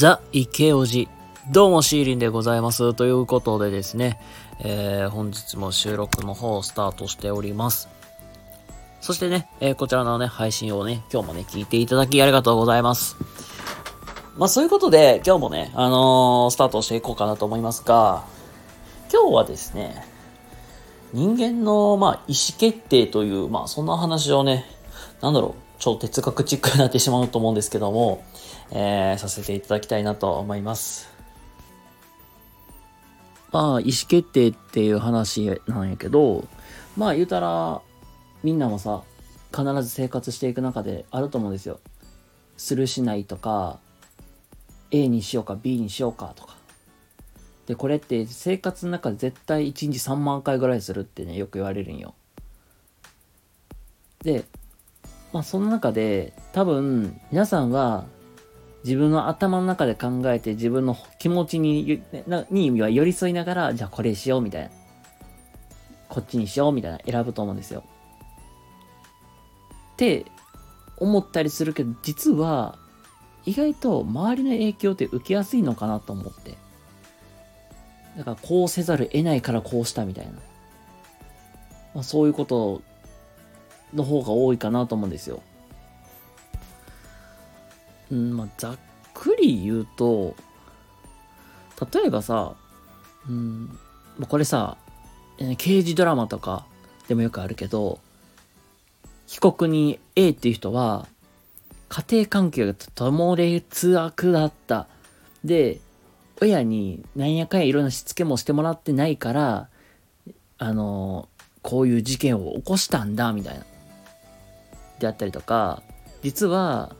ザ・イケオジ。どうもシーリンでございます。ということでですね、えー本日も収録の方をスタートしております。そしてね、えーこちらのね、配信をね、今日もね、聞いていただきありがとうございます。まあそういうことで、今日もね、あのースタートしていこうかなと思いますが、今日はですね、人間の、まあ、意思決定という、まあ、そんな話をね、なんだろう、超哲学チックになってしまうと思うんですけども、えーさせていただきたいなと思います。まあ、意思決定っていう話なんやけど、まあ言うたら、みんなもさ、必ず生活していく中であると思うんですよ。するしないとか、A にしようか B にしようかとか。で、これって生活の中で絶対1日3万回ぐらいするってね、よく言われるんよ。で、まあその中で多分皆さんは自分の頭の中で考えて自分の気持ちになには寄り添いながらじゃあこれしようみたいなこっちにしようみたいな選ぶと思うんですよ。って思ったりするけど実は意外と周りの影響って受けやすいのかなと思って。だからこうせざる得ないからこうしたみたいな。まあ、そういうことの方が多いかなと思うんですよ。うん、まあ、ざっくり言うと、例えばさ、うん、これさ、刑事ドラマとかでもよくあるけど、被告人 A っていう人は、家庭環境がとも劣悪だった。で、親になんやかんやいろんなしつけもしてもらってないから、あのこういう事件を起こしたんだ、みたいな。であったりとか、実は、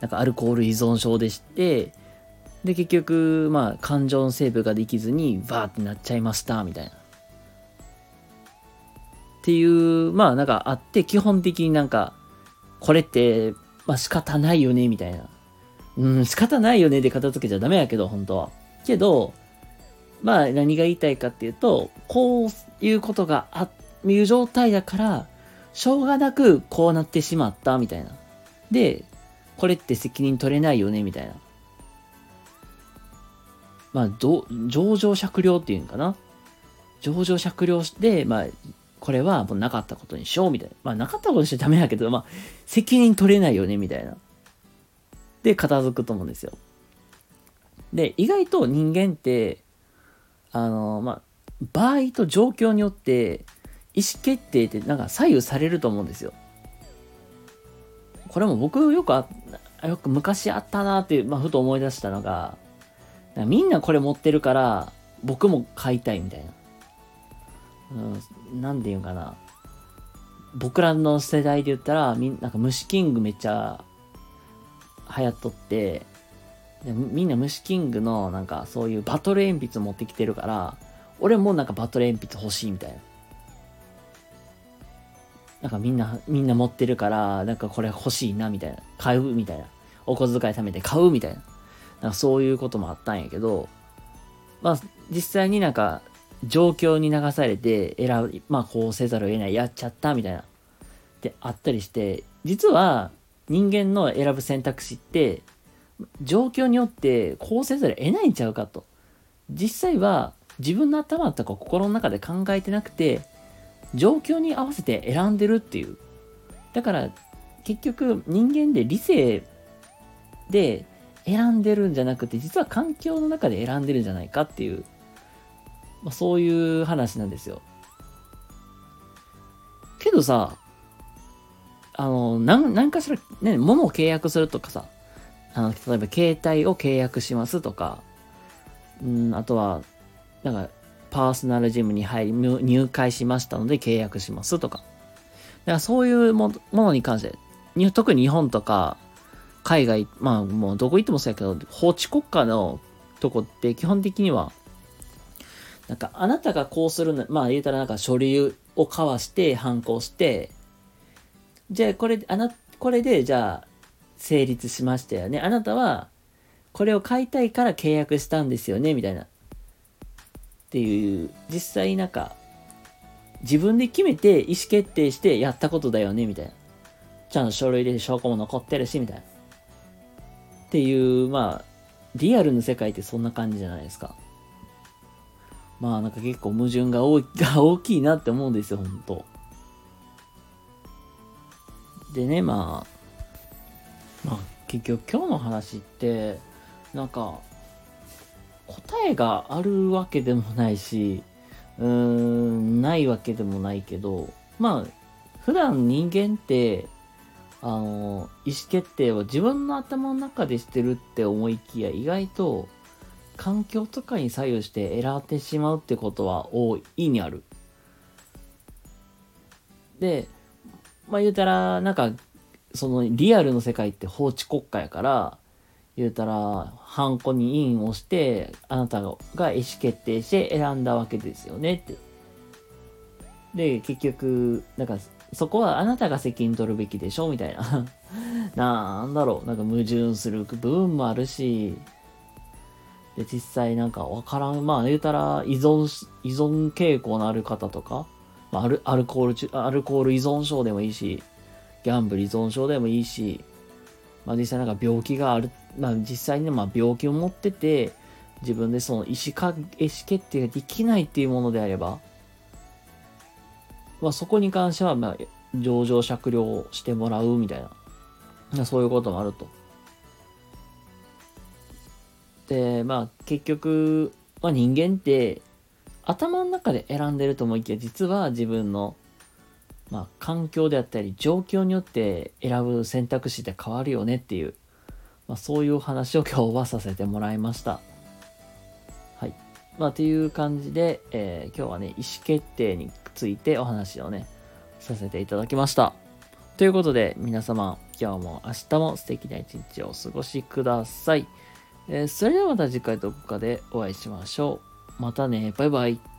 なんかアルコール依存症でして、で、結局、まあ、感情のセーブができずに、バーってなっちゃいました、みたいな。っていう、まあ、なんかあって、基本的になんか、これって、まあ仕方ないよね、みたいな。うん、仕方ないよねで片付けちゃダメやけど、本当は。けど、まあ何が言いたいかっていうと、こういうことがあっ、いう状態だから、しょうがなくこうなってしまった、みたいな。で、これって責任取れないよね、みたいな。まあ、ど上場酌量っていうんかな。上場酌量して、まあ、これはもうなかったことにしよう、みたいな。まあ、なかったことにしちゃダメやけど、まあ、責任取れないよね、みたいな。で、片付くと思うんですよ。で、意外と人間って、あの、まあ、場合と状況によって、意思決定ってなんか左右されると思うんですよ。これも僕よくあ、よく昔あったなって、まあ、ふと思い出したのが、みんなこれ持ってるから、僕も買いたいみたいな。うん、なんで言うんかな。僕らの世代で言ったら、みんなんか虫キングめっちゃ流行っとって、でみんな虫キングのなんかそういうバトル鉛筆持ってきてるから、俺もなんかバトル鉛筆欲しいみたいな。なんかみんな、みんな持ってるから、なんかこれ欲しいなみたいな。買うみたいな。お小遣い貯めて買うみたいな。なんかそういうこともあったんやけど、まあ実際になんか状況に流されて選ぶ、まあこうせざるを得ない、やっちゃったみたいな。ってあったりして、実は人間の選ぶ選択肢って、状況によってこうせざるを得ないんちゃうかと。実際は自分の頭とか心の中で考えてなくて、状況に合わせて選んでるっていう。だから結局人間で理性で選んでるんじゃなくて、実は環境の中で選んでるんじゃないかっていう、まあ、そういう話なんですよ。けどさ、あの、なん、なんかしら、ね、物を契約するとかさ、あの、例えば携帯を契約しますとか、うん、あとは、なんか、パーソナルジムに入り、入会しましたので契約しますとか。だからそういうものに関して、特に日本とか、海外、まあもうどこ行ってもそうやけど、法治国家のとこって基本的には、なんかあなたがこうするの、まあ言うたらなんか書類を交わして、反抗して、じゃあこれ、あな、これでじゃあ成立しましたよね。あなたはこれを買いたいから契約したんですよね、みたいな。っていう、実際なんか、自分で決めて意思決定してやったことだよね、みたいな。ちゃんと書類で証拠も残ってるし、みたいな。っていう、まあ、リアルの世界ってそんな感じじゃないですか。まあなんか結構矛盾が大が 大きいなって思うんですよ、本当でね、まあ、まあ結局今日の話って、なんか、答えがあるわけでもないし、うーん、ないわけでもないけど、まあ、普段人間って、あの、意思決定を自分の頭の中でしてるって思いきや、意外と環境とかに左右して選ってしまうってことは大いにある。で、まあ言うたら、なんか、そのリアルの世界って法治国家やから、言うたら、ハンコに印をして、あなたが意思決定して選んだわけですよねって。で、結局、なんか、そこはあなたが責任取るべきでしょみたいな。なんだろう。なんか矛盾する部分もあるし、で、実際なんかわからん。まあ言うたら依存、依存傾向のある方とか、まあ、アルアルコール中、アルコール依存症でもいいし、ギャンブル依存症でもいいし、まあ実際なんか病気がある、まあ実際にまあ病気を持ってて、自分でその意思か、意思決定ができないっていうものであれば、まあそこに関しては、まあ、上場酌量してもらうみたいな、そういうこともあると。で、まあ結局、まあ人間って頭の中で選んでると思いきや、実は自分の、まあ環境であったり状況によって選ぶ選択肢って変わるよねっていう、まあそういう話を今日はさせてもらいました。はい。まあっていう感じで、えー、今日はね、意思決定についてお話をね、させていただきました。ということで、皆様、今日も明日も素敵な一日をお過ごしください。えー、それではまた次回どこかでお会いしましょう。またね、バイバイ。